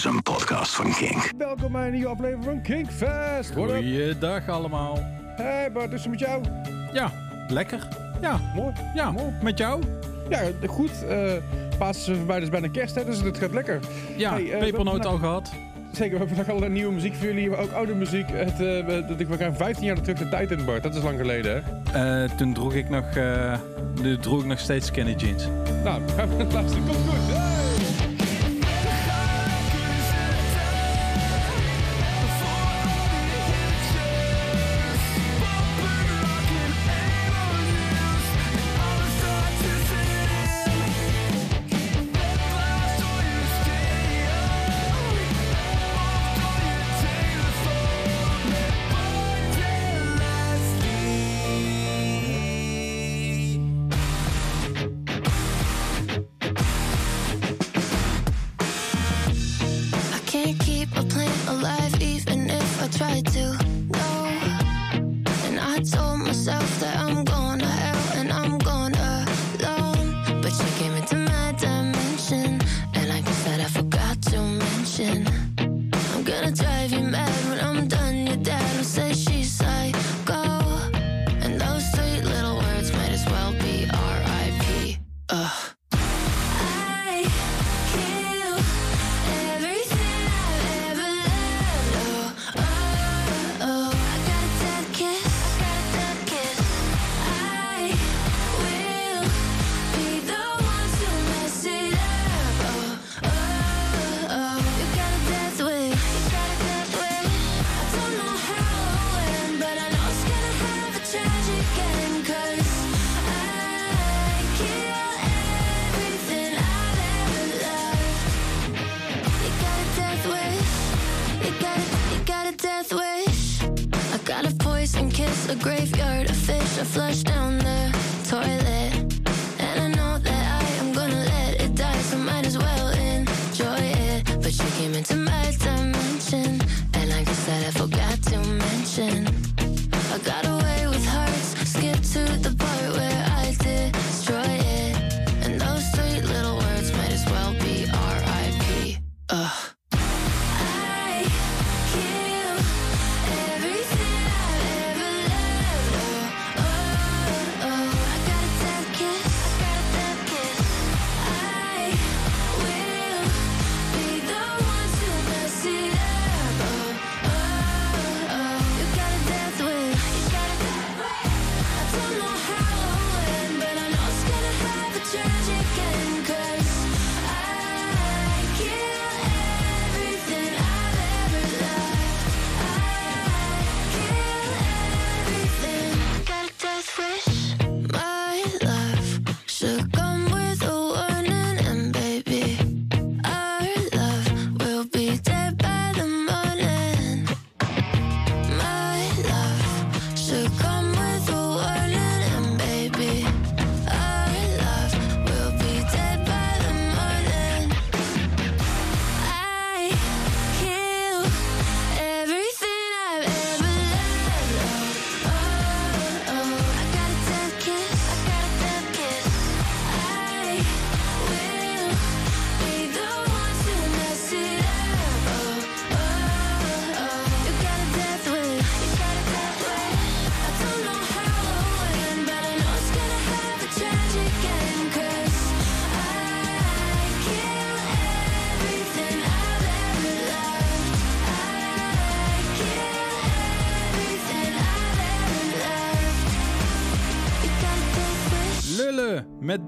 is een podcast van Kink. Welkom bij een nieuwe aflevering van Kinkfest. Goeiedag allemaal. Hey Bart, is het met jou? Ja, lekker. Ja, Mooi. ja. Mooi. Met jou? Ja, goed. eh Paas is voorbij, dus bijna kerst, hè, dus het gaat lekker. Ja, Hey, eh, pepernoot al gehad. Zeker, we hebben vandaag allerlei nieuwe muziek voor jullie, maar ook oude muziek. Het, eh, we, dat ik we gaan 15 jaar terug de tijd in, Bart. Dat is lang geleden, hè? Eh, toen droeg ik nog, eh, nu droeg ik nog steeds skinny jeans. Nou, het laatste. Komt goed.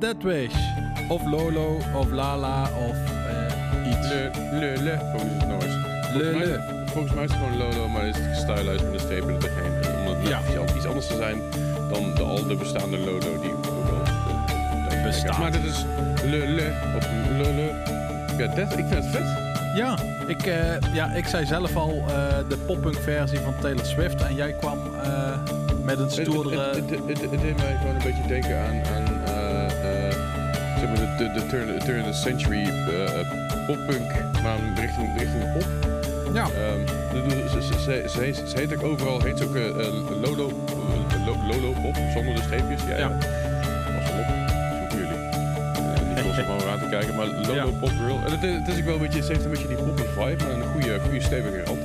Met Deadwish. Of Lolo, of Lala, of eh, iets. Le, le, le, volgens het Noors. Le, Volgens mij- le. Volgens mij is het gewoon Lolo, maar is het gestylized met een streep er doorheen. En Om het Ja. iets, iets anders te zijn dan de, al de bestaande Lolo die ook eh, Bestaat. Maar dit is le, le, of le, le. Ja, dat, ik vind het vet. Ja, ik, eh, ja, ik zei zelf al eh, de poppunk versie van Taylor Swift. En jij kwam eh, met een stoerdere... het, het, het, het deed mij gewoon een beetje denken aan, aan zeg maar de, de, turn, turn of the century eh, poppunk, maar richting, richting pop. ja, de- ze, ze, ze, ze, heet- ze ook overal, heet ze ook eh, Lolo, eh, Lo- Lolo Pop, zonder de streepjes. Ja, ja. Wel op, zoeken jullie. Eh, die kost gewoon raad op kijken, maar Lolo Ja. Pop Girl. En het, is- het is ook wel een beetje, het heeft een beetje die poppy vibe, maar een goede, goede stevige rand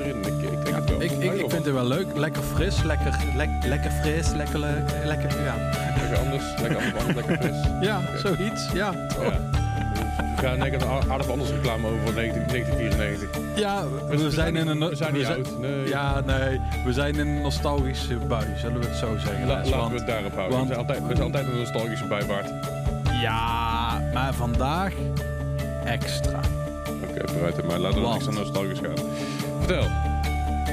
Ik, vind het wel leuk. Lekker fris, lekker, lek, lekker fris, lekker, lekker, ja. Lekker anders, lekker anders, lekker fris. Ja, zoiets, ja. Ja. We gaan denk ik een aardig anders reclame over van 19, 1994. Ja, we, zijn in een... We zijn niet oud. Nee. Ja, nee, we zijn in een nostalgische bui, zullen we het zo zeggen. La- laten want- we het daarop houden. want- we, zijn altijd, we zijn altijd een nostalgische bijbaard. Ja, maar vandaag extra. Oké, vooruit. Maar laten we niks aan nostalgisch gaan. Vertel.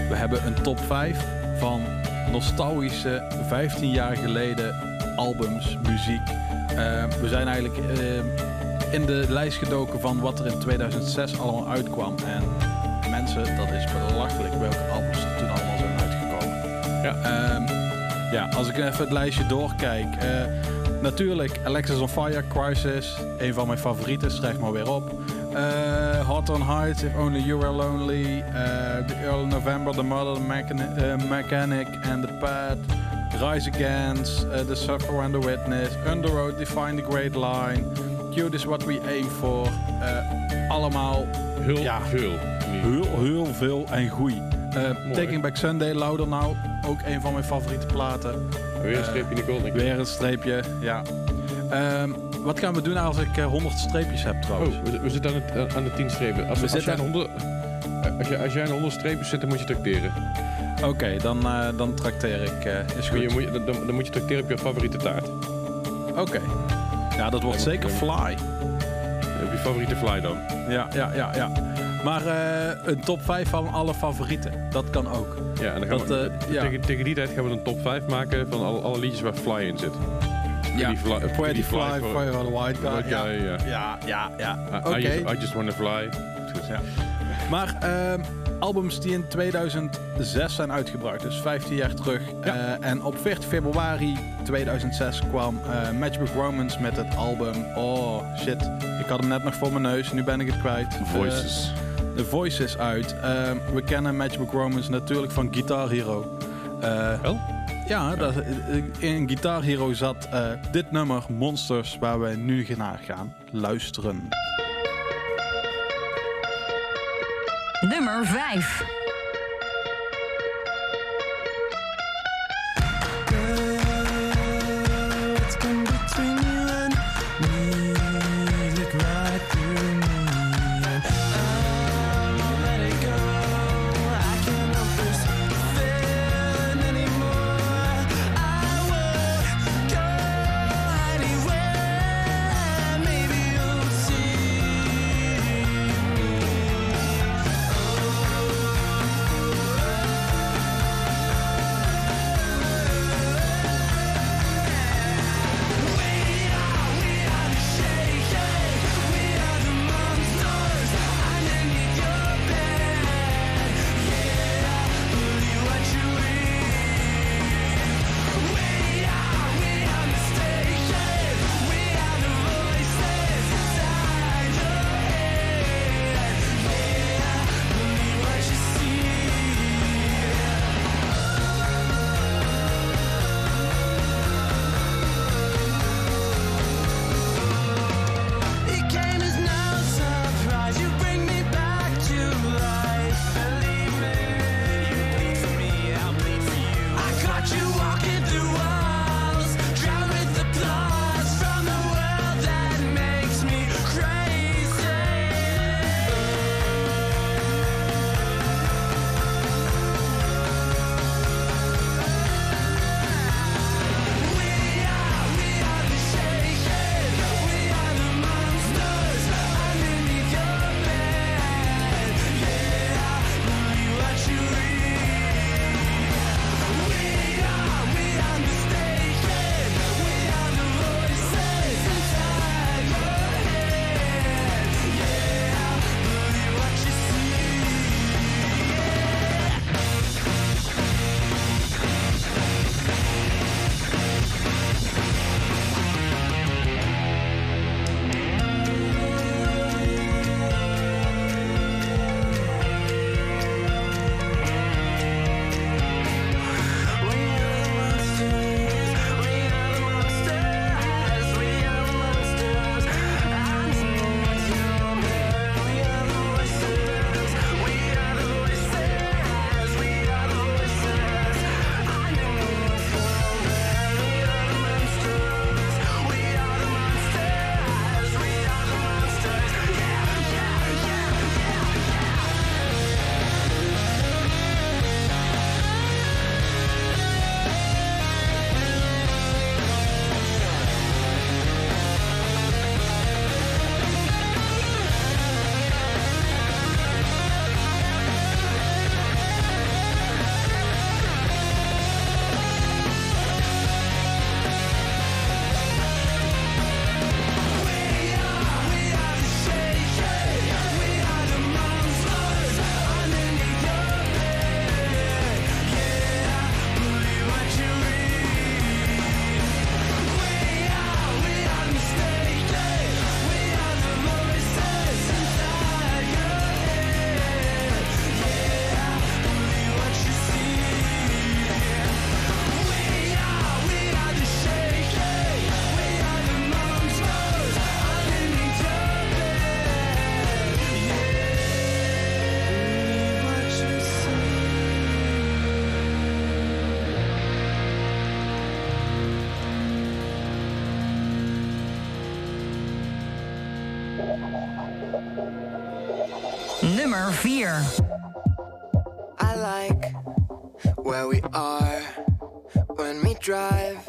We hebben een top 5 van nostalgische 15 jaar geleden albums, muziek. Eh, we zijn eigenlijk eh, in de lijst gedoken van wat er in 2006 allemaal uitkwam. En mensen, dat is belachelijk welke albums er toen allemaal zijn uitgekomen. Ja. Ehm, ja, als ik even het lijstje doorkijk. eh, natuurlijk Alexis on Fire, Crisis. Een van mijn favorieten, schrijf maar weer op. Hot on Heights, If Only You Were Lonely. eh, The Early November, The Mother, The Mechani- eh, Mechanic and The Pad. Rise Against, eh, The Sufferer and The Witness. Under Road, Define the Great Line. Cute is What We Aim For. Allemaal Heel Ja. veel. Heel, heel veel en goeie. Eh, Taking Back Sunday, Louder Now. Ook een van mijn favoriete platen. Weer een streepje Nicole. denk ik. Weer een streepje, ja. Ehm, wat gaan we doen als ik eh, 100 streepjes heb trouwens? Oh, we, we zitten aan, het, aan de 10 strepen. Als, We als, zitten- jij aan 100, eh, als, als jij aan 100 strepen zit, dan moet je tracteren. Oké, dan, eh, dan trakteer ik. eh, is Moet je, goed. moet je, dan, dan moet je tracteren op je favoriete taart. Oké. Ja, dat wordt Ja, zeker fly. Op je favoriete fly dan. Ja, ja, ja, ja. Maar eh, een top 5 van alle favorieten. Dat kan ook. Ja, en dan gaan Dat, we, eh, ja. tegen, tegen die tijd gaan we een top 5 maken van alle, alle liedjes waar fly in zit. Ja, Pretty Fly- Pretty Fly, voor- on the White Guy. Ja, ja. ja, ja. Oké. I, just, I just wanna fly. Ja. Maar ehm, albums die in 2006 zijn uitgebracht, dus 15 jaar terug. Ja. Eh, en op 14 februari 2006 kwam eh, Matchbook Romance met het album. Oh shit, ik had hem net nog voor mijn neus, nu ben ik het kwijt. Voices. Eh, De Voices uit. Ehm, we kennen Matchbook Romance natuurlijk van Guitar Hero. Wel? Ja, dat, in Guitar Hero zat eh, dit nummer Monsters, waar wij nu naar gaan luisteren. Nummer 5. Nummer 4. I like where we are when we drive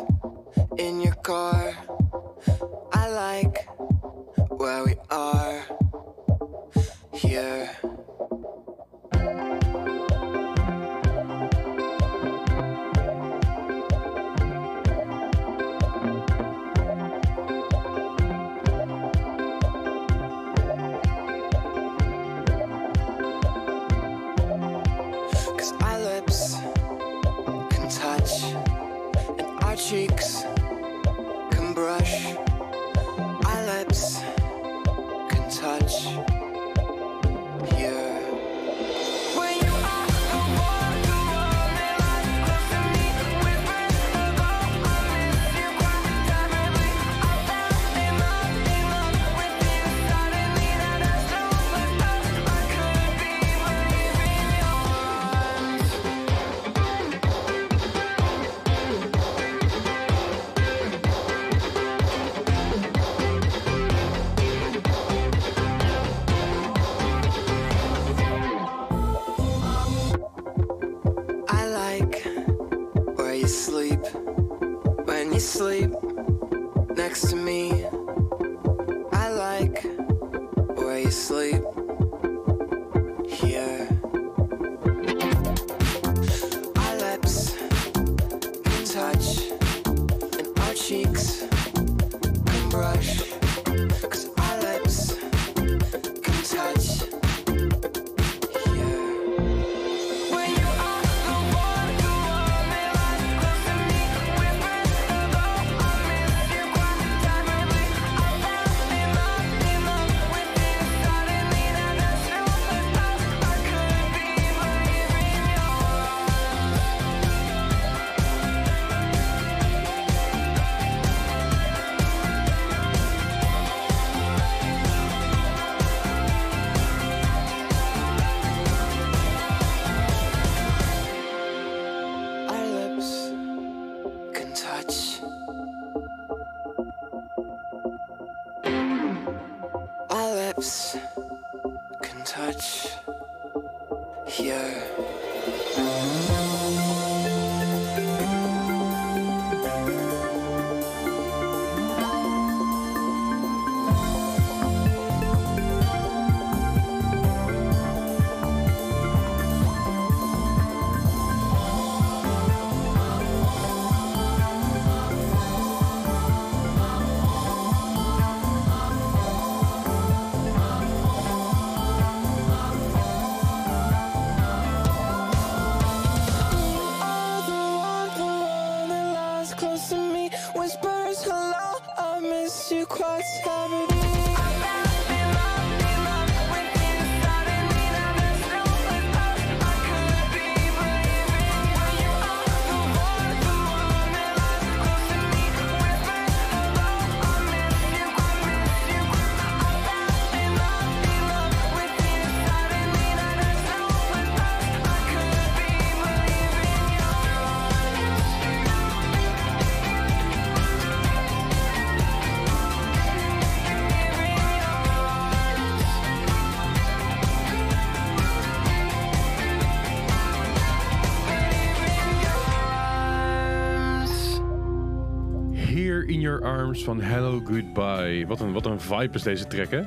Arms van Hello Goodbye. Wat een, wat een vibe is deze track, hè?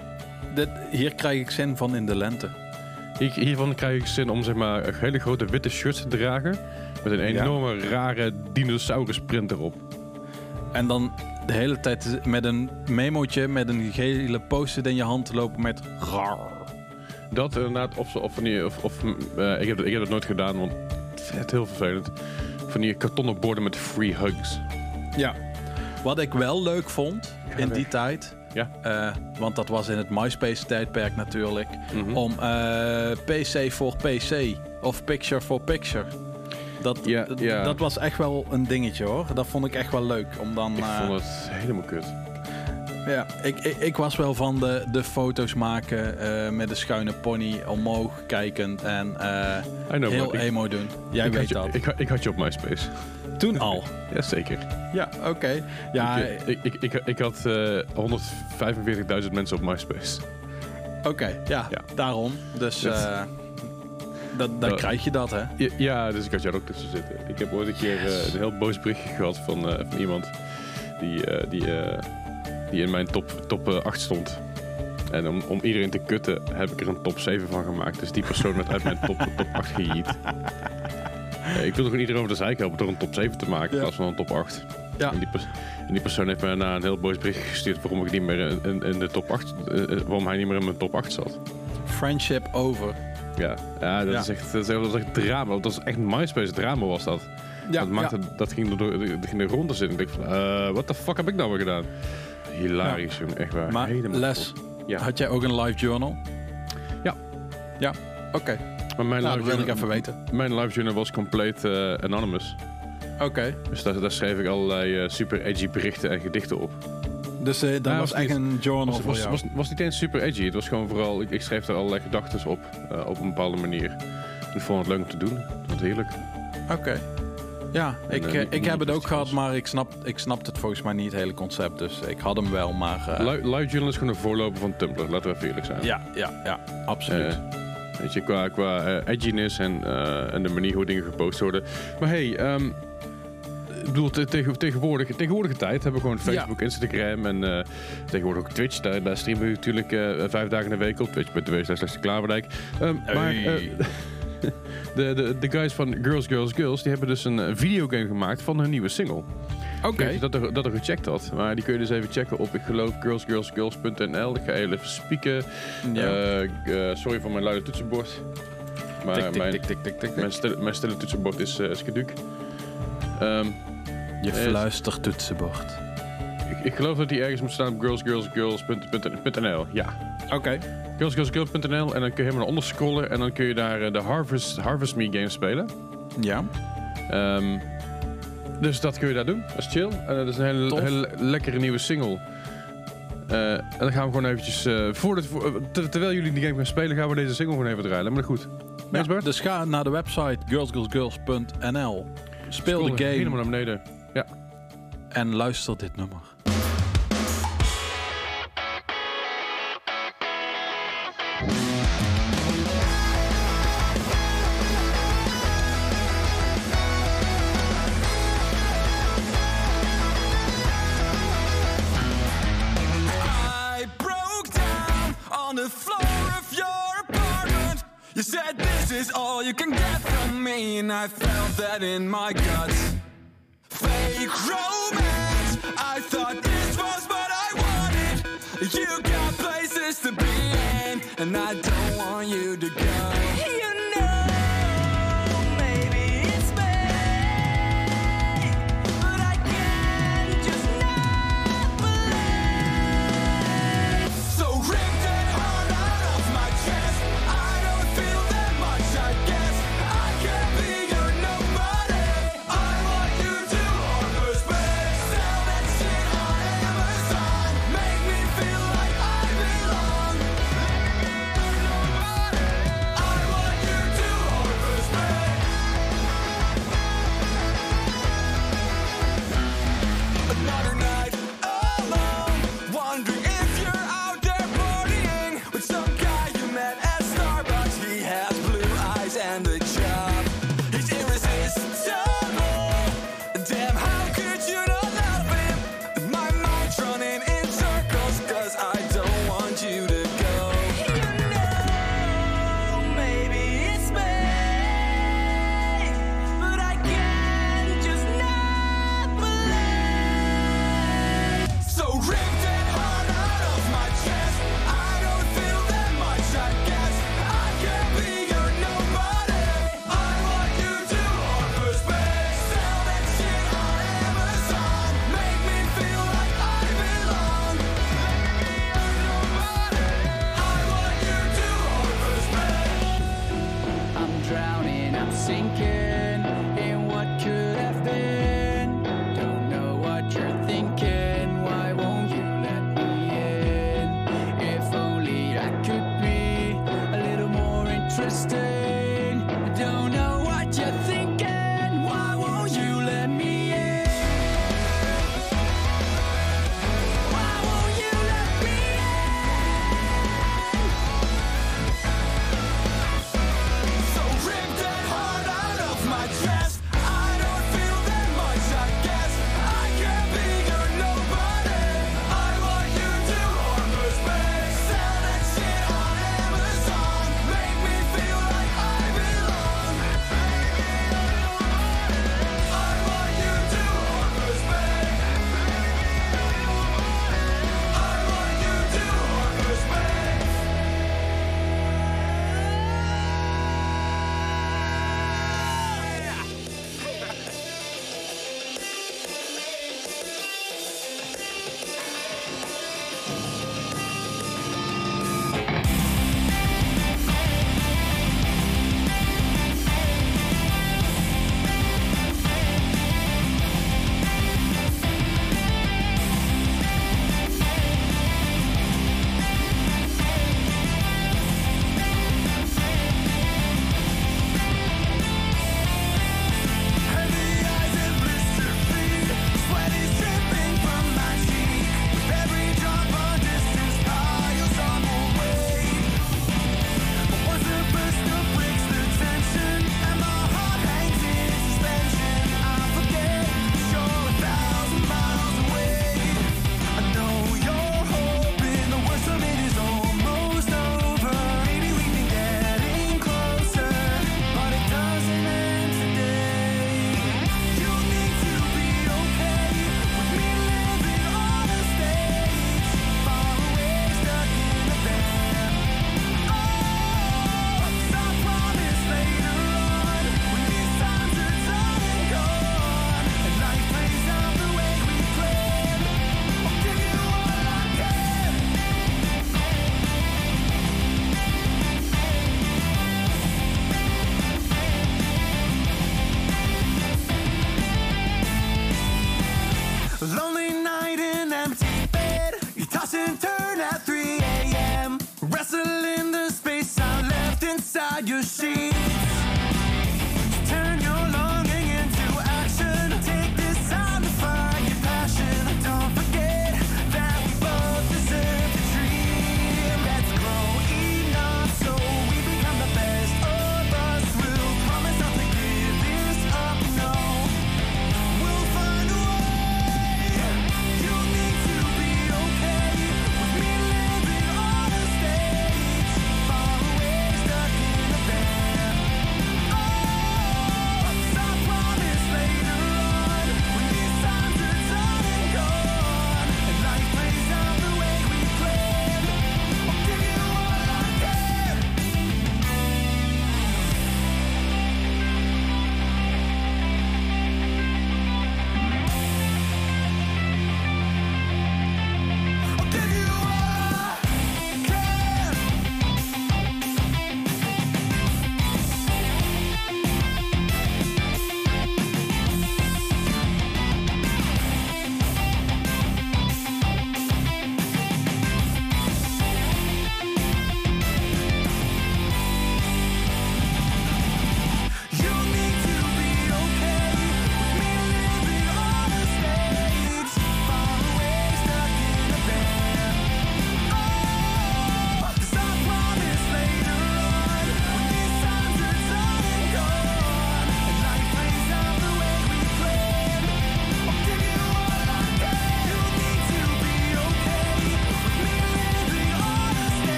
Dit, hier krijg ik zin van in de lente. Hier- Hiervan krijg ik zin om zeg maar, een hele grote witte shirts te dragen. Met een Ja. enorme rare dinosaurus print erop. En dan de hele tijd met een memootje met een gele post-it in je hand lopen met rar. Dat inderdaad, of, of, of, of eh, ik, heb, dat- ik heb dat nooit gedaan, want het is heel vervelend. Van die kartonnen borden met free hugs. Ja. Wat ik wel leuk vond in die tijd, Ja. eh, want dat was in het MySpace-tijdperk natuurlijk, Mhm. om eh, PC voor PC of Picture for Picture. Dat, Ja, d- ja. dat was echt wel een dingetje hoor. Dat vond ik echt wel leuk. Om dan, Ik eh, vond het helemaal kut. Ja, ik, ik, ik was wel van de, de foto's maken eh, met de schuine pony omhoog kijkend en eh, know, heel ik- emo doen. Jij weet je, dat. Ik, ha- ik had je op MySpace. Toen al. Jazeker. Ja, oké. Ja, ik, ik, ik, ik, ik had eh 145.000 mensen op MySpace. Oké, ja, Ja. daarom. Dus eh, dat, dan krijg je dat, hè? Ja, ja, dus ik had jou ook tussen zitten. Ik heb ooit een keer eh, een heel boos berichtje gehad van, eh, van iemand die, eh, die, eh, die in mijn top, top eh, 8 stond. En om, om iedereen te kutten heb ik er een top 7 van gemaakt. Dus die persoon werd uit mijn top, top 8 gejiet. Eh, ik wil toch iedereen over de zeik helpen door een top 7 te maken in Ja. plaats van een top 8. Ja. En die, pers- en die persoon heeft me daarna een heel boos bericht gestuurd waarom ik niet meer in, in, in de top 8, eh, eh, waarom hij niet meer in mijn top 8 zat. Friendship over. Ja, ja, dat, Ja. Is echt, dat, is, dat is echt drama. Dat was echt MySpace drama was dat. Ja, dat, maakte, dat ging door, dat ging er rond te zitten. Ik dacht van, eh what the fuck heb ik nou weer gedaan? Hilarisch. Echt waar. Maar Helemaal Les. Ja. had jij ook een live journal? Ja. Ja, oké. Maar mijn, Nou, dat live wil ik even weten. mijn live journal was compleet eh, anonymous. Oké. Dus daar, daar schreef ik allerlei eh, super edgy berichten en gedichten op. Dus eh dat Ja, was was echt een journal was, voor was, jou. was, was niet eens super edgy. Het was gewoon vooral, ik, ik schreef er allerlei gedachten op. op een bepaalde manier. Ik vond het leuk om te doen. Wat heerlijk. Oké. Ja, ik, eh, eh, ik heb het ook gehad, maar ik snap, ik snapte het volgens mij niet, het hele concept. Dus ik had hem wel, maar... eh, Li- live journal is gewoon een voorloper van Tumblr. Laten we even eerlijk zijn. ja, ja, ja, absoluut. Eh, weet je, qua, qua eh, edginess en, eh, en de manier hoe dingen gepost worden. Maar hey, ehm, ik bedoel, te- tegen, tegenwoordig, tegenwoordige tijd hebben we gewoon Facebook, Instagram en eh, tegenwoordig ook Twitch. Daar, daar streamen we natuurlijk eh, vijf dagen in de week op. Twitch.tv slash de Klaverdijk. Ehm, Maar Hey. eh, de, de, de guys van Girls, Girls, Girls, die hebben dus een eh, videogame gemaakt van hun nieuwe single. Oké. Niet dat er, dat er gecheckt had, maar die kun je dus even checken op, ik geloof, girlsgirlsgirls.nl. Ik ga even spieken. Ja. Eh, eh, sorry voor mijn luide toetsenbord. Maar tik, tik, mijn, tik, tik, tik, tik, mijn, stille, mijn stille toetsenbord is. Ehm, Je eh, fluistertoetsenbord. Ik, ik geloof dat die ergens moet staan op girlsgirlsgirls.nl. Ja, Oké. girlsgirlsgirls.nl. En dan kun je helemaal naar onder scrollen. En dan kun je daar eh, de Harvest, Harvest Me game spelen. Ja. Ehm, dus dat kun je daar doen. Dat is chill. En dat is een hele, hele lekkere nieuwe single. Eh, en dan gaan we gewoon eventjes... eh, voordat, voor, ter- terwijl jullie die game gaan spelen, gaan we deze single gewoon even draaien. Maar goed. Ja, dus ga naar de website girlsgirlsgirls.nl. Speel de Helemaal game naar beneden. En luister dit nummer. You said this is all you can get from me, and I felt that in my guts. Romance, I thought this was what I wanted. You got places to be in, and I don't want you to go.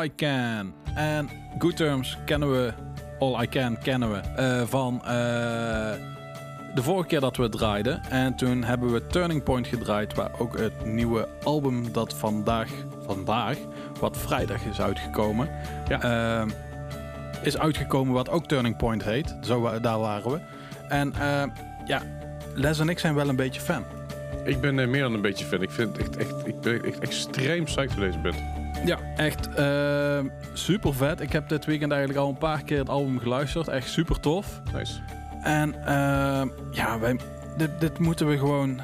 All I Can. En Good Terms kennen we, All I Can kennen we eh, van eh, de vorige keer dat we draaiden. En toen hebben we Turning Point gedraaid, waar ook het nieuwe album dat vandaag, vandaag wat vrijdag is uitgekomen, Ja. eh, is uitgekomen wat ook Turning Point heet. Zo, daar waren we. En ja, Les en ik zijn wel een beetje fan. Ik ben meer dan een beetje fan. Ik, vind het echt, echt, ik ben echt extreem psyched voor deze band. Ja, echt super vet. Ik heb dit weekend eigenlijk al een paar keer het album geluisterd. Echt super tof. Nice. En ehm, ja, wij, dit, dit moeten we gewoon...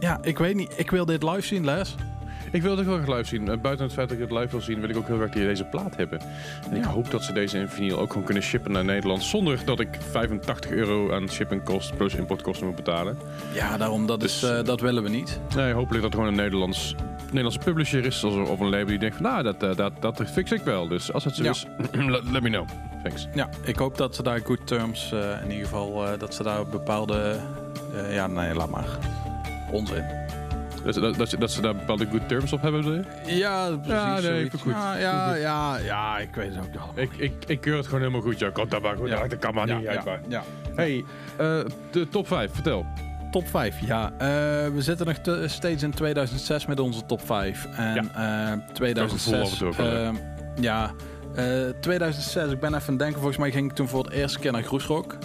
Ja, ik weet niet. Ik wil dit live zien, Les. Ik wil het ook heel graag live zien. Eh, Buiten het feit dat ik het live wil zien, wil ik ook heel graag die deze plaat hebben. En ik hoop dat ze deze in vinyl ook gewoon kunnen shippen naar Nederland. Zonder dat ik 85 euro aan shipping kost plus importkosten moet betalen. Ja, daarom, dat, Dus, is, eh, dat willen we niet. Nee, hopelijk dat er gewoon een Nederlands, Nederlandse publisher is. Of een label die denkt van, nou, dat, eh, dat, dat fix ik wel. Dus als het zo Ja. is, let, let me know. Thanks. Ja, ik hoop dat ze daar good terms, in ieder geval, dat ze daar bepaalde... ja, nee, laat maar. Onzin. Dat, ze- dat, dat, ze- dat ze daar bepaalde good terms op hebben, bedoel je? Ja, precies. Ja, nee, goed. Ja, ja, ja, ja, ik weet het ook allemaal. Ik, ik, ik keur het gewoon helemaal goed. Ja, komt dat maar goed. Ja. Ja. Dat kan maar ja, niet uit. ja, maar. ja. Hey, eh, de top 5, vertel. Top 5, ja. Eh, we zitten nog te- steeds in 2006 met onze top 5. En eh, gevoel 2006... af en toe ook wel, hè? ehm, ja, eh, 2006, ik ben even aan het denken. Volgens mij ging ik toen voor het eerste keer naar Groesrock.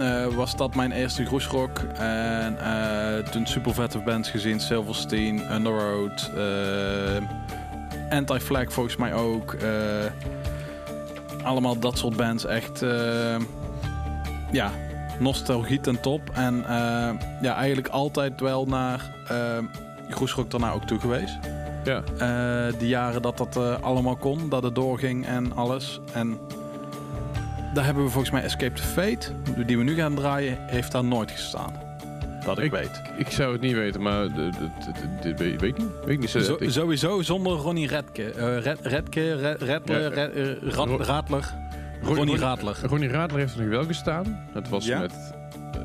Eh, was dat mijn eerste Groesrock. En eh, toen super vette bands gezien. Silverstein, Underoath, eh Anti-Flag volgens mij ook. allemaal dat soort bands. Echt, ja, nostalgie ten top. En ja, eigenlijk altijd wel naar uh, Groesrock daarna ook toe geweest. Ja. Die jaren dat dat allemaal kon, dat het doorging en alles. En daar hebben we volgens mij Escape to Fate, die we nu gaan draaien, heeft daar nooit gestaan. Dat ik, Ik- weet. Ik zou het niet weten, maar de- de- de- de- de- weet ik niet. Weet ik niet. Zo- Ik- sowieso zonder Ronnie Redke. Eh, Red, Redke, Red, Redler, Ja, Red- Rad- Ro- Radler. Ron- Ronnie Ron- Radler. Ronnie Radler heeft er nog wel gestaan. Dat was Ja? met, eh,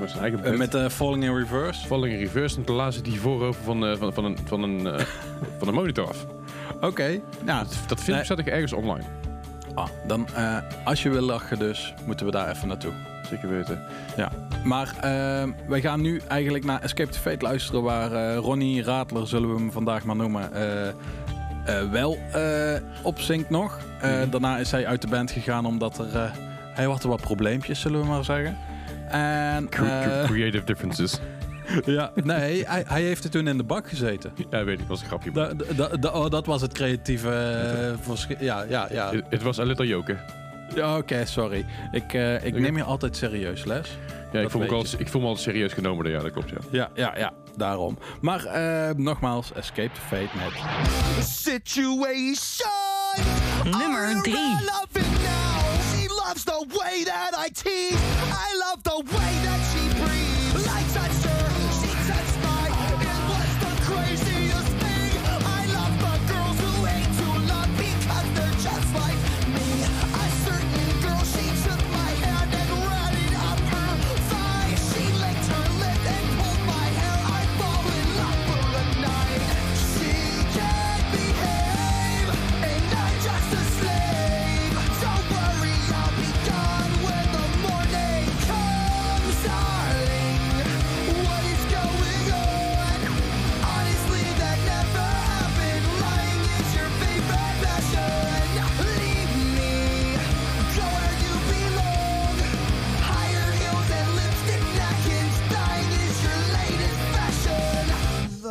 met, zijn eigen band. met eh, Falling in Reverse. Falling in Reverse. En toen lazen die voorover van, van, van, een, van, een, van een monitor af. Oké. Nou, Dat, dat film Nee. staat ik ergens online. Ah, dan eh, als je wil lachen dus, moeten we daar even naartoe. Zeker weten. Ja. Maar eh, wij gaan nu eigenlijk naar Escape the Fate luisteren, waar uh, Ronnie Radler, zullen we hem vandaag maar noemen, wel opzinkt nog. Mhm. Daarna is hij uit de band gegaan omdat er, hij had er wat probleempjes, zullen we maar zeggen. En, Creative differences. Ja, nee, hij, hij heeft het toen in de bak gezeten. Ja, weet ik, was een grapje. Oh, dat was het creatieve eh, verschil. Ja, ja, ja. Het- was een little joker. Ja, Oké, sorry. Ik, eh, ik neem je altijd serieus, Les. Ja, ik voel, me altijd, ik voel me altijd serieus genomen. Ja, dat klopt, ja. Ja, ja, ja, daarom. Maar eh, nogmaals, Escape the Fate met situation. Nummer drie. Love the way that I tease. I love the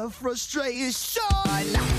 frustration.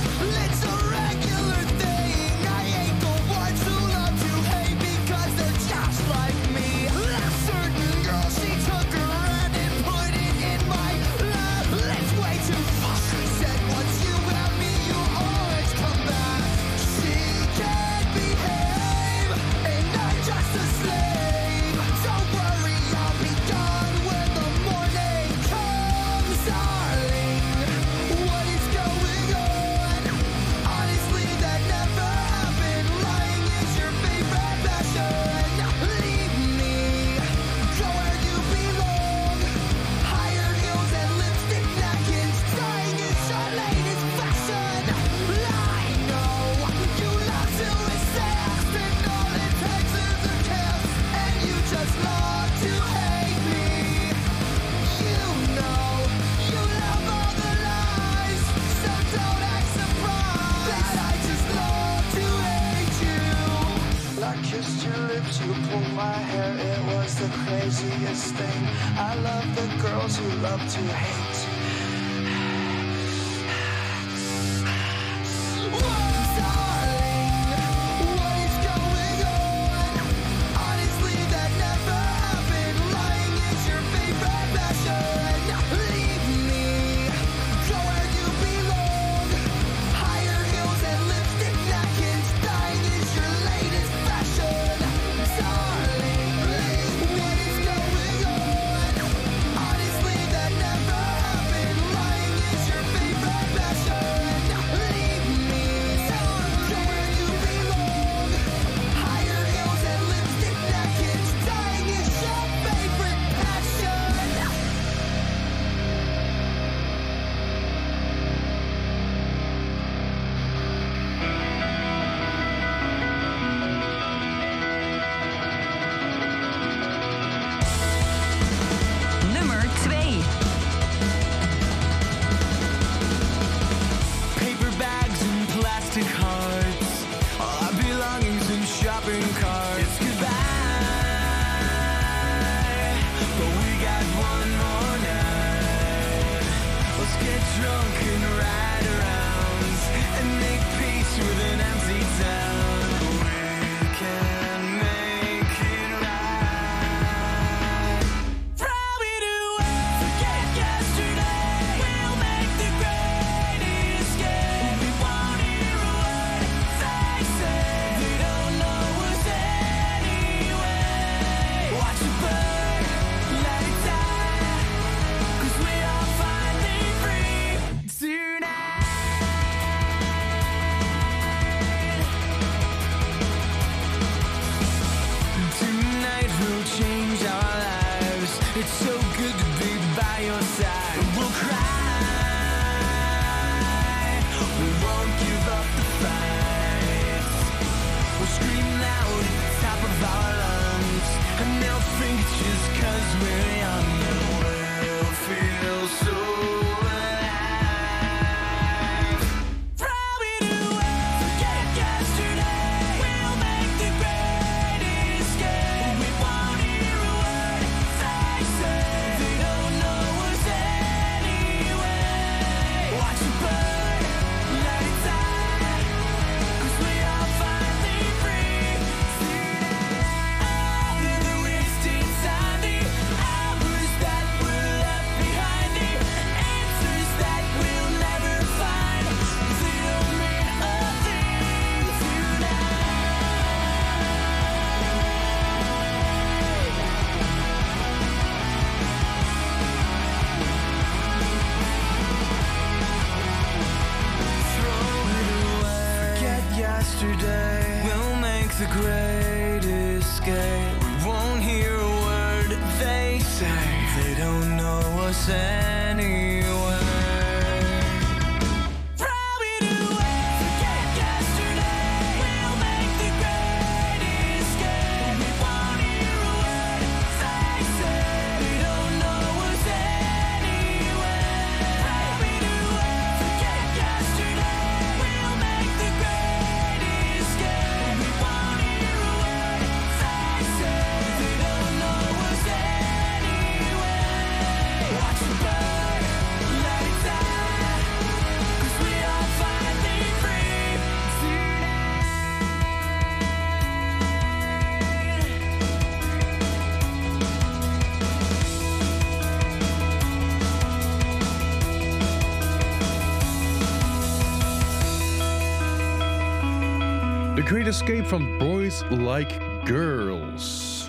Great Escape van Boys Like Girls.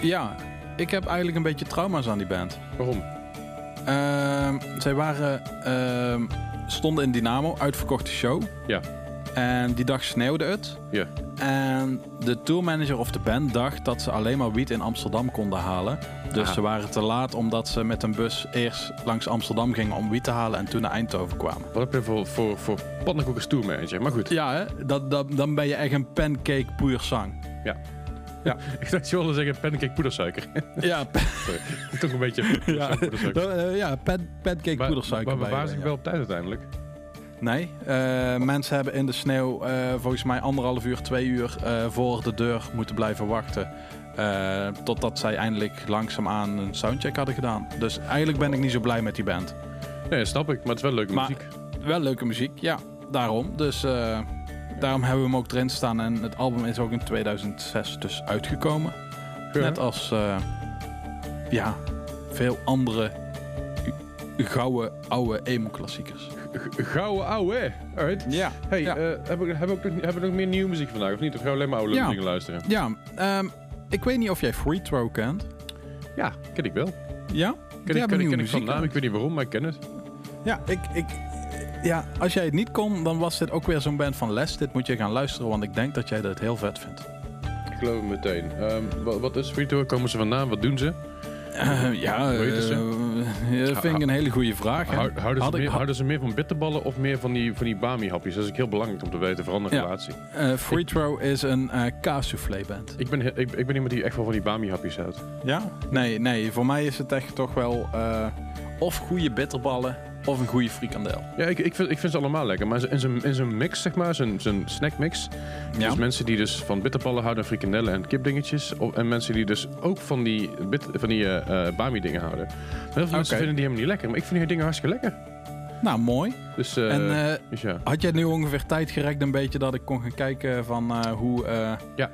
Ja, ik heb eigenlijk een beetje trauma's aan die band. Waarom? Ehm, zij waren, ehm, stonden in Dynamo, uitverkochte show. Ja. En die dag sneeuwde het. Ja. En de tourmanager of de band dacht dat ze alleen maar wiet in Amsterdam konden halen. Dus Aha. ze waren te laat omdat ze met een bus eerst langs Amsterdam gingen om wiet te halen en toen naar Eindhoven kwamen. Wat heb je voor, voor, voor pannenkoekers tourmanager? Maar goed. Ja, hè? Dat, dat, dan ben je echt een pancake puur zang. Ik dacht je wilde zeggen pancake poedersuiker. Ja, Sorry. Toch een beetje ja, poedersuiker. eh, ja pan, pancake Maar, poedersuiker. maar waren je, zich ja. wel op tijd uiteindelijk. Nee, eh, mensen hebben in de sneeuw eh, volgens mij anderhalf uur, twee uur eh, voor de deur moeten blijven wachten. totdat zij eindelijk langzaamaan een soundcheck hadden gedaan. Dus eigenlijk ben ik niet zo blij met die band. Nee, snap ik. Maar het is wel leuke Maar- muziek. Wel leuke muziek, ja, daarom. Dus daarom hebben we hem ook erin staan. En het album is ook in 2006 dus uitgekomen. Ja. Net als ja, veel andere gouden oude emo-klassiekers. Gouden ouwe. Alright. Ja, Hey, ja. eh, hebben, we, hebben, we nog, hebben we nog meer nieuwe muziek vandaag of niet? Of gaan we alleen maar oude Ja. dingen luisteren? ja ehm, ik weet niet of jij Free Throw kent. Ja, ken ik wel. Ja? Ken ik, ken, ken ik van naam. Ik weet niet waarom, maar ik ken het. Ja, ik, ik, ja, als jij het niet kon, dan was dit ook weer zo'n band van Les. Dit moet je gaan luisteren, want ik denk dat jij dat heel vet vindt. Ik geloof het meteen. Ehm, wat, wat is Free Tour? Komen ze vandaan? Wat doen ze? Eh, ja, Hoe eh, dat vind ik een hele goede vraag. Hou- Houden ze, meer, ze meer van bitterballen of meer van die, van die Bami-hapjes? Dat is heel belangrijk om te weten, vooral in een Ja. relatie. eh, Free Throw is een eh kaassoufflé band. Ik ben, ik, ik ben iemand die echt wel van die Bami-hapjes houdt. Ja? Nee, nee, voor mij is het echt toch wel of goede bitterballen of een goede frikandel. Ja, ik, ik, vind, ik vind ze allemaal lekker. Maar in zijn, in zijn mix, zeg maar, zijn, zijn snackmix. Ja? Dus mensen die dus van bitterballen houden, en frikandellen en kipdingetjes. Of- En mensen die dus ook van die, bit, van die eh, eh, Bami-dingen houden. Maar heel veel mensen vinden die helemaal niet lekker. Maar ik vind die dingen hartstikke lekker. Nou, mooi. Dus, eh, en eh, dus ja. had jij nu ongeveer tijd gerekt een beetje dat ik kon gaan kijken van eh, hoe... eh, Ja.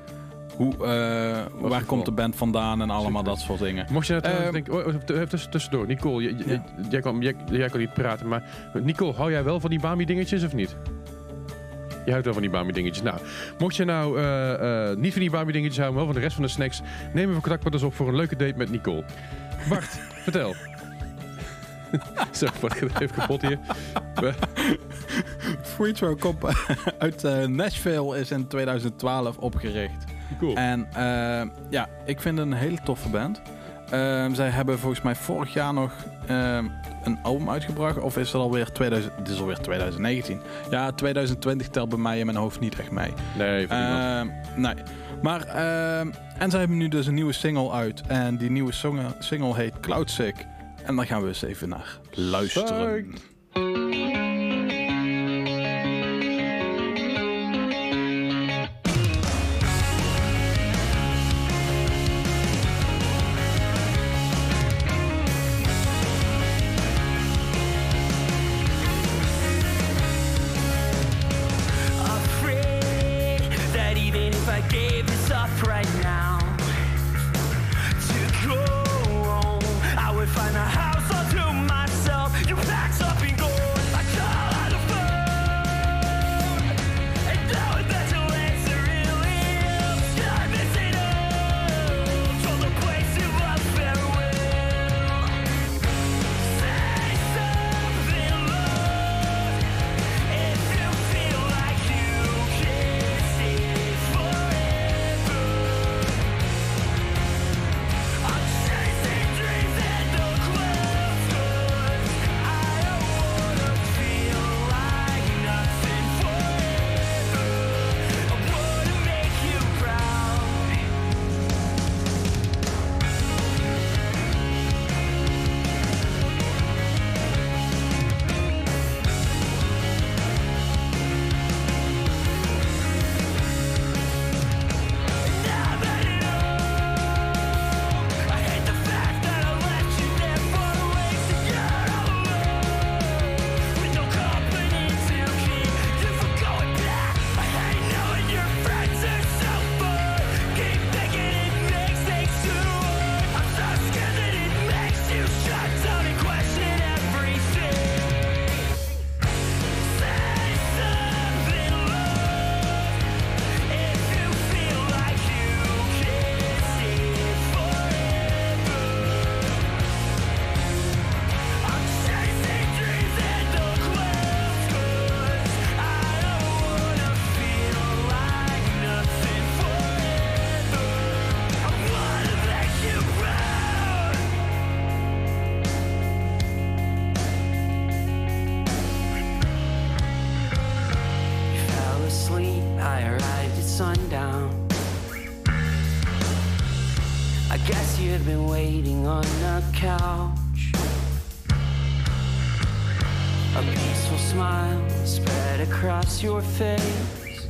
Hoe, eh, waar komt de band vandaan en allemaal dat soort dingen. Mocht je nou trouwens denken, oh, oh, tuss- tussendoor, Nicole, jij, jij- Ja. jij, kan, jij, niet praten, maar Nicole, hou jij wel van die Bami-dingetjes of niet? Je houdt wel van die Bami-dingetjes. Nou, mocht je nou eh, eh, niet van die Bami-dingetjes houden, maar wel van de rest van de snacks, neem even contact met ons op voor een leuke date met Nicole. Bart, vertel. Zo, Bart even kapot hier. Free Throw komt uit eh, Nashville, is in 2012 opgericht. Cool. En eh, ja, ik vind het een hele toffe band. Ehm, zij hebben volgens mij vorig jaar nog ehm, een album uitgebracht. Of is het alweer 2000? Het is alweer 2019. Ja, 2020 telt bij mij in mijn hoofd niet echt mee. Nee. Ehm, nee. Maar, en zij hebben nu dus een nieuwe single uit. En die nieuwe single, single heet Cloud Sick. En daar gaan we eens even naar luisteren. complete, I arrived at sundown. I guess you'd been waiting on the couch. A peaceful smile spread across your face.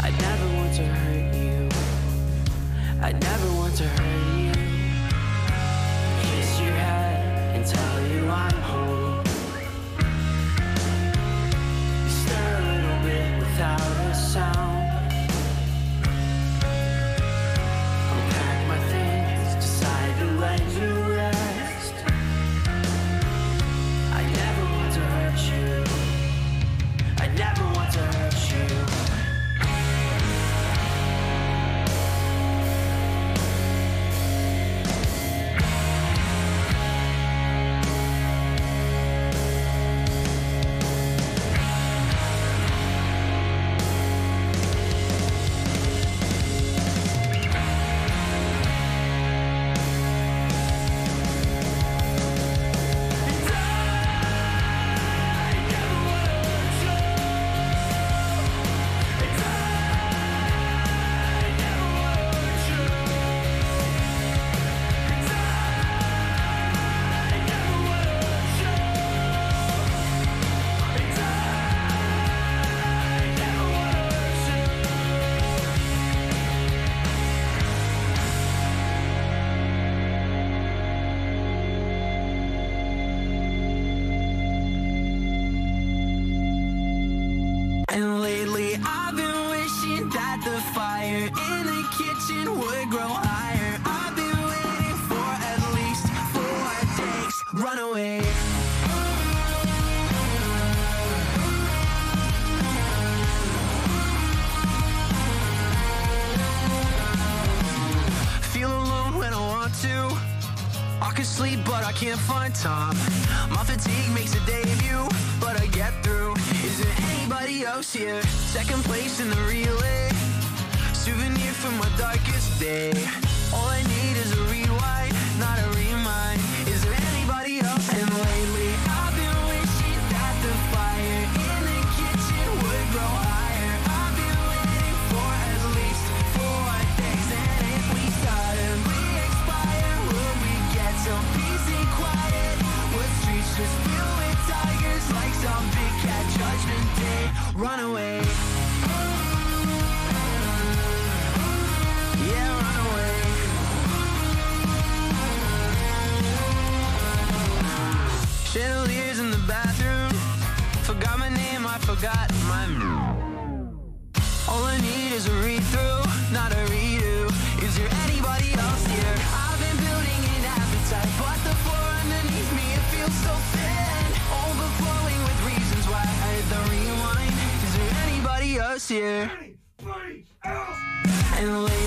I never want to hurt you. I never want to hurt you. Kiss your head and tell you I'm home. Sleep, but I can't find time. My fatigue makes a debut, but I get through. Is there anybody else here? Second place in the relay. Souvenir from my darkest day. All I need is a rewind, not a Run away. Yeah, run. Chandeliers in the bathroom. Forgot my name, I forgot my. All I need is a read through, not a redo. loves you. Anybody else?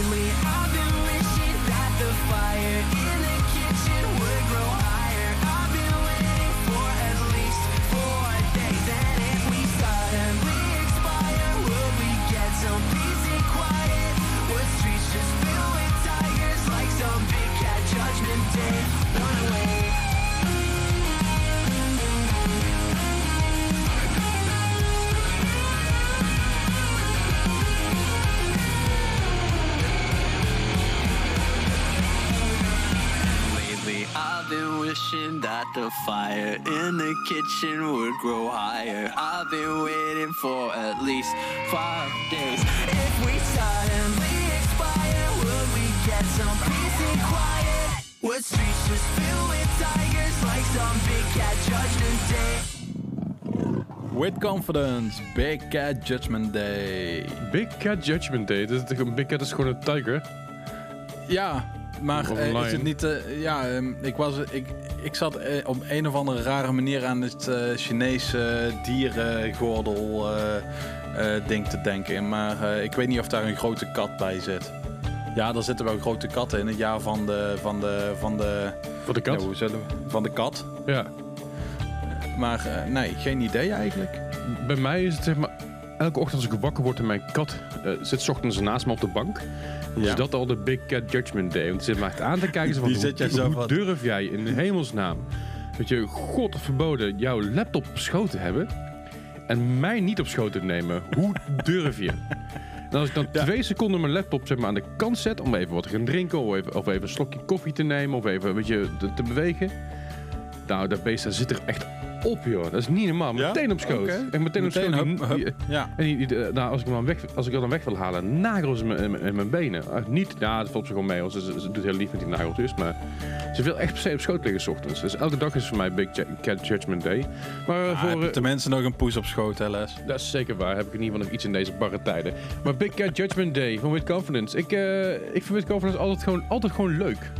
The fire in the kitchen would grow higher. I've been waiting for at least five days. If we suddenly expire, will we get some peace and quiet? Would streets just fill with tigers like some big cat judgment day? With Confidence, Big Cat Judgment Day. Big Cat Judgment Day. Dat is toch Big Cat is gewoon een tiger. Ja, maar eh, is het niet... eh, ja, ehm, ik, was, ik, ik zat eh, op een of andere rare manier aan het Chinese dierengordel ding te denken. Maar ik weet niet of daar een grote kat bij zit. Ja, er zitten wel grote katten in het jaar van de... Van de, van de, Voor de kat. ja, hoe zullen we- van de kat. Ja. Maar nee, geen idee eigenlijk. Bij mij is het zeg maar... Elke ochtend als ik wakker word en mijn kat zit 's ochtends naast me op de bank. Is dat al de Big Cat Judgment Day? Want ze echt aan te kijken. Zo van, Die zit jij hoe, zo hoe van- durf jij in de hemelsnaam? Dat je God verboden jouw laptop op schoot te hebben. En mij niet op schoot te nemen. Hoe durf je? En als ik dan Ja. twee seconden mijn laptop zeg maar, aan de kant zet om even wat te gaan drinken, of even, of even een slokje koffie te nemen, of even weet je, te, te bewegen. Nou, dat beest zit er echt op, joh. Dat is niet normaal. Ja? Meteen op schoot. Oké. En meteen op Meteen schoot. hup, Die- hup. Ja. En die, die- nou, als, ik hem dan weg, als ik hem dan weg wil halen, nagels in mijn, in mijn- in mijn benen. Niet, ja, dat valt ze gewoon mee. want Ze, ze, ze doet heel lief met die nageltjes. Maar ze wil echt per se op schoot liggen 's ochtends. Dus elke dag is voor mij Big Cat Judgment Day. Maar Ah, voor, heb je eh, tenminste nog een poes op schoot, hè, Les? dat is zeker waar. Heb ik in ieder geval nog iets in deze barre tijden. Maar Big Cat Judgment Day van With Confidence. Ik, eh, ik vind With Confidence altijd gewoon, altijd gewoon leuk.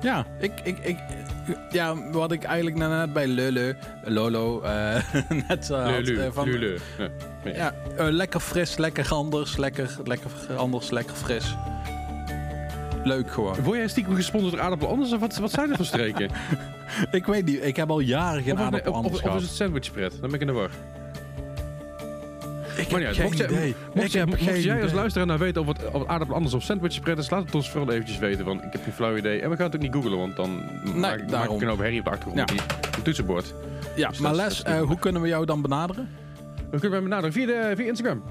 Ja, ik, ik, ik, ja, wat ik eigenlijk net bij Lulu, Lolo, eh, net uh, had. Lulu, eh, van, Lulu. Ja. Eh, lekker fris, lekker anders, lekker, lekker anders, lekker fris. Leuk gewoon. Word jij stiekem gesponsord door Aardappel Anders? Of wat, wat zijn er voor streken? Ik weet niet, ik heb al jaren geen of, of, aardappel of, anders of is het sandwichpret? Dan ben ik in de war. Ik Maar ja, mocht, jij, idee. mocht, mocht als luisteraar nou weten of het, of het aardappel anders of sandwichpret is, laat het ons vooral eventjes weten. Want ik heb geen flauw idee. En we gaan het ook niet googlen, want dan maak, maak daarom. ik een hoop herrie op de achtergrond Ja. die, die toetsenbord. Ja, Dus maar Les, eh, hoe kunnen we jou dan benaderen? Dan kunnen we benaderen via, de, via Instagram.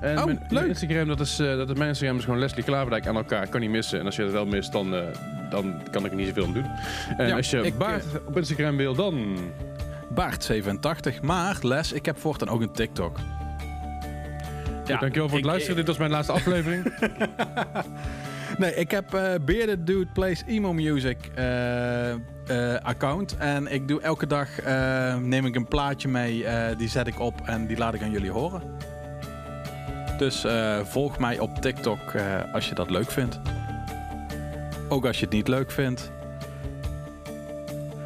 En Oh, mijn, leuk. mijn Instagram, dat is, eh, dat is mijn Instagram is gewoon Leslie Klaverdijk aan elkaar. Kan niet missen. En als je het wel mist, dan, eh, dan kan ik er niet zoveel aan doen. En Ja, als je ik, Baart op Instagram wil, dan... Baart87. Maar Les, ik heb voortaan ook een TikTok. Dankjewel voor het ik- luisteren. Dit was mijn laatste aflevering. Nee, ik heb eh Bearded Dude Plays Emo Music eh, eh, account. En ik doe elke dag neem ik een plaatje mee, die zet ik op en die laat ik aan jullie horen. Dus volg mij op TikTok als je dat leuk vindt. Ook als je het niet leuk vindt.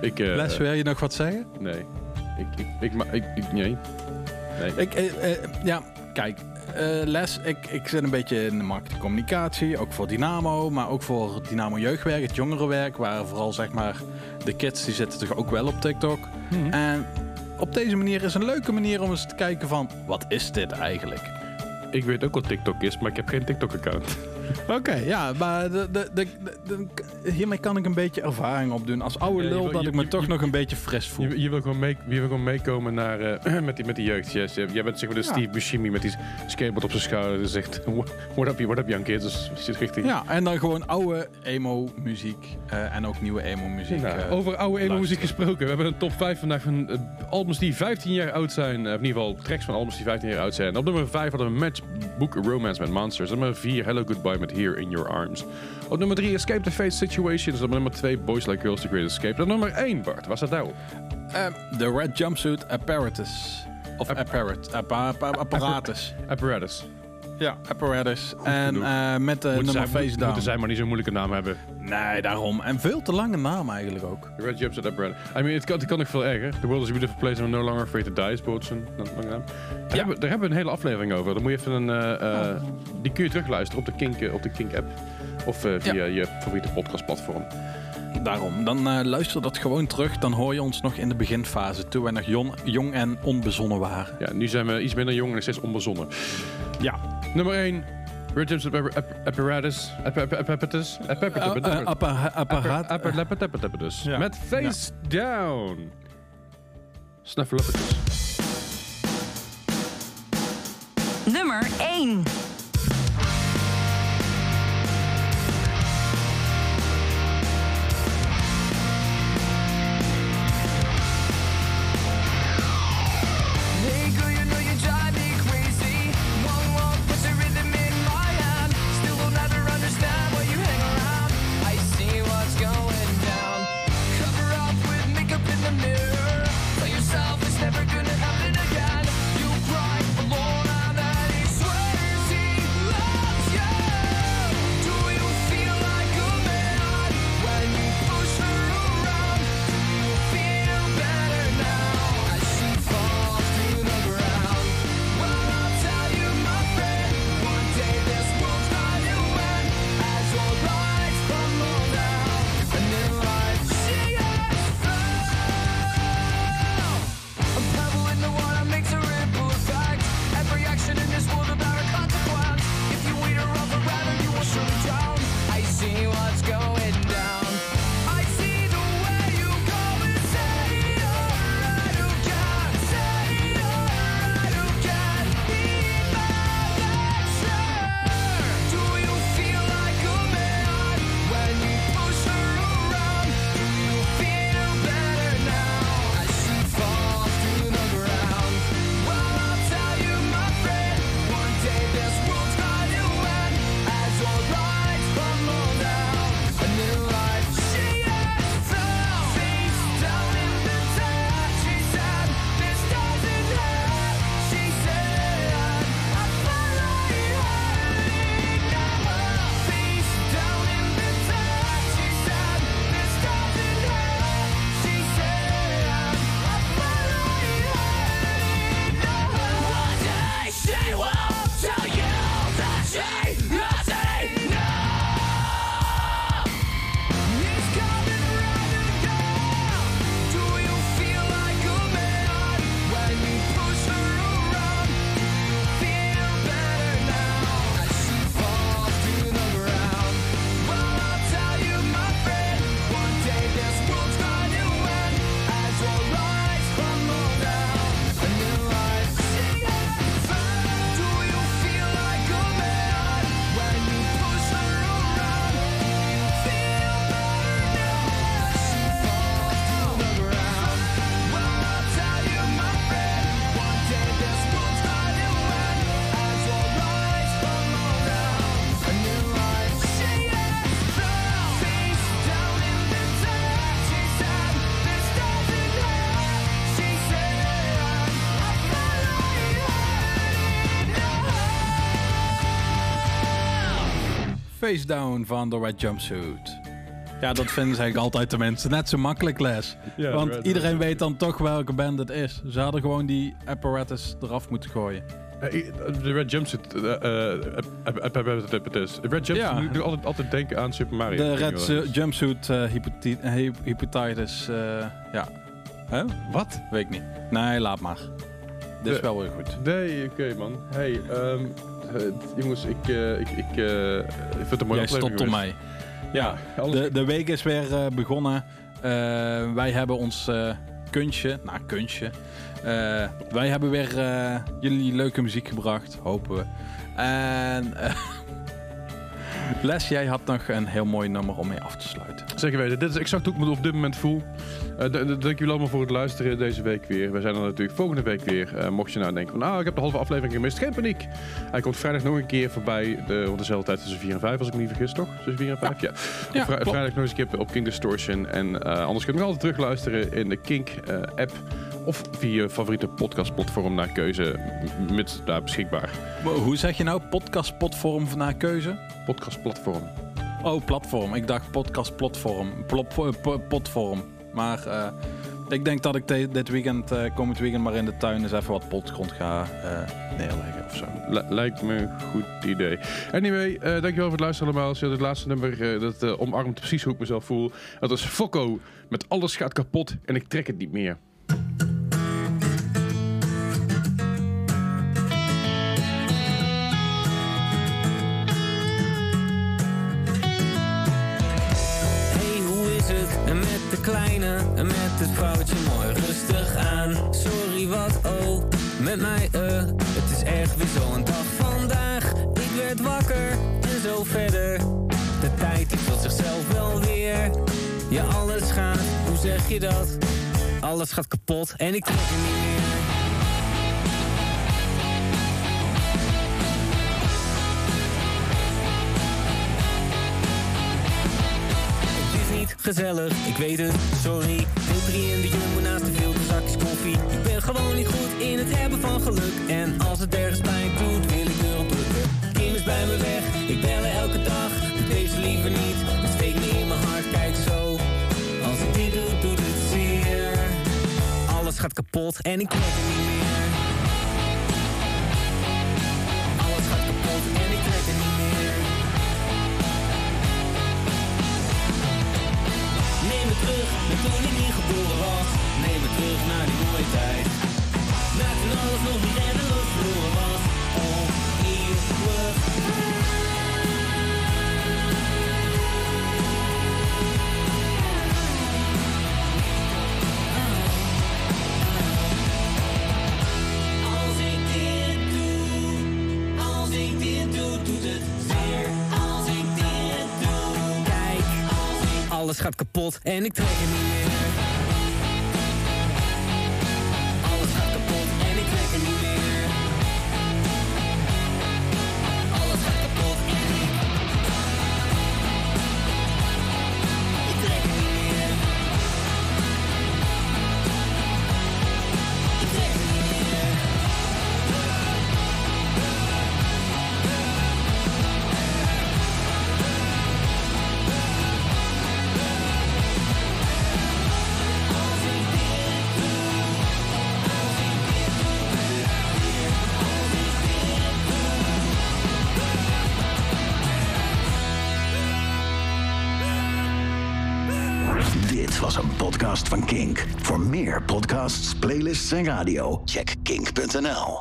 ik, Les, wil je nog wat zeggen? Nee. Ik, ik, ik, ma- ik, ik, nee. Nee. Ik, ja, kijk, Les, ik, ik zit een beetje in de marketing communicatie, ook voor Dynamo, maar ook voor Dynamo Jeugdwerk, het jongerenwerk, waar vooral zeg maar de kids die zitten toch ook wel op TikTok. Mhm. En op deze manier is een leuke manier om eens te kijken van, wat is dit eigenlijk? Ik weet ook wat TikTok is, maar ik heb geen TikTok-account. Oké, ja, maar de, de, de, hiermee kan ik een beetje ervaring opdoen. Als oude Ja, lul wil- dat je- ik me je- toch je- nog een beetje fris voel. Je, wil gewoon mee, je wil gewoon meekomen naar, eh, met, die, met die jeugd. Yes, jij bent zeg maar de Ja. Steve Buscemi met die skateboard op zijn schouder. Die zegt, what up, what up young kids. Dus zit richting... Ja, en dan gewoon oude emo-muziek eh, en ook nieuwe emo-muziek. Nou, eh, over oude emo-muziek gesproken. We hebben een top 5 vandaag van albums die 15 jaar oud zijn. Eh, in ieder geval tracks van albums die 15 jaar oud zijn. Op nummer 5 hadden we Matchbook Romance met Monsters. Op nummer 4 Hello Goodbye met Here in Your Arms. Op nummer 3 Escape the Fate Situations. Op nummer 2 Boys Like Girls The Great Escape. Op nummer 1 Bart, daar op? Eh, De Red Jumpsuit Apparatus. Of apparat, appa- appa- apparatus. Apparatus. Ja, apparatus. En eh, met de Moeten nummer Face moeten Down. zij maar niet zo'n moeilijke naam hebben. Nee, daarom. En veel te lange naam eigenlijk ook. Red Jumps at Apparatus. I mean, het kan, het kan nog veel erger. The world is a beautiful place and no longer afraid to die is zo'n lange naam. Daar, hebben, daar hebben we een hele aflevering over. Dan moet je even een... eh, eh, Die kun je terugluisteren op de Kink, op de Kink app. Of via je favoriete podcastplatform. Daarom. Dan eh, luister dat gewoon terug. Dan hoor je ons nog in de beginfase. Toen wij nog jong, jong en onbezonnen waren. Ja, nu zijn we iets minder jong en nog steeds onbezonnen. Ja. Nummer 1. Red Jumps at App- App- Apparatus. App- App- Apparatus. Eh, eh, Apparatus. Met Face Down. Snuffleupagus. Nummer 1. Face Down van The Red Jumpsuit. Ja, dat vinden ze eigenlijk altijd de mensen. Net zo makkelijk, Les. Ja, Want iedereen weet dan toch welke band het is. Ze hadden gewoon die apparatus eraf moeten gooien. Eh, De Red Jumpsuit. eh, eh. De Red Jumpsuit doe altijd, altijd denken aan Super Mario. De Red eh, Jumpsuit eh, eh, Hepatitis. eh, ja. Hè? Wat? Weet ik niet. Nee, laat maar. Dit is De- wel weer goed. Nee, oké man. Hey, ehm, eh, jongens, ik, eh, ik, ik, eh, ik vind het een mooie Jij stopt om mij. Ja, de, de week is weer eh, begonnen. Eh, wij hebben ons eh, kunstje, nou kunstje. Eh, wij hebben weer eh, jullie leuke muziek gebracht, hopen we. En eh, Les, jij had nog een heel mooi nummer om mee af te sluiten. Zeker weten. Dit is exact hoe ik me op dit moment voel. Eh, dank jullie allemaal voor het luisteren deze week weer. We zijn er natuurlijk volgende week weer. Eh, mocht je nou denken van, ah, ik heb de halve aflevering gemist. Geen paniek. Hij komt vrijdag nog een keer voorbij. De, rond dezelfde tijd tussen 4 en 5, als ik me niet vergis, toch? Tussen 4 en 5? Ja. Vrijdag nog eens een keer op Kink Distortion. En eh, anders kun je nog altijd terugluisteren in de Kink-app. of via je favoriete podcastplatform naar keuze. Met daar beschikbaar. Hoe zeg je nou? Podcastplatform naar keuze? Podcastplatform. Oh, platform. Ik dacht podcastplatform. Plop, eh, po- potvorm. Maar eh, ik denk dat ik de- dit weekend, eh, komend weekend, maar in de tuin eens even wat potgrond ga neerleggen of zo. Li- lijkt me een goed idee. Anyway, dankjewel voor het luisteren allemaal. Het laatste nummer, dat omarmt precies hoe ik mezelf voel. Dat is Fokko met Alles gaat kapot en ik trek het niet meer. Het vrouwtje mooi rustig aan. Sorry, wat oh, met mij eh. Het is echt weer zo'n dag vandaag. Ik werd wakker en zo verder. De tijd die vult zichzelf wel weer. Ja, alles gaat, hoe zeg je dat? Alles gaat kapot en ik trek niet meer. Gezellig, ik weet het, sorry. Deel 3 in de jumbo naast de veel zakjes koffie. Ik ben gewoon niet goed in het hebben van geluk. En als het ergens pijn doet, wil ik erop drukken. Kim is bij me weg, ik bel elke dag. Doe deze liever niet, het steekt me in mijn hart, kijk zo. Als ik dit doe, doet het zeer. Alles gaat kapot en ik trek het niet kapot en ik trek het niet meer. Podcast van Kink. Voor meer podcasts, playlists en radio, check kink.nl.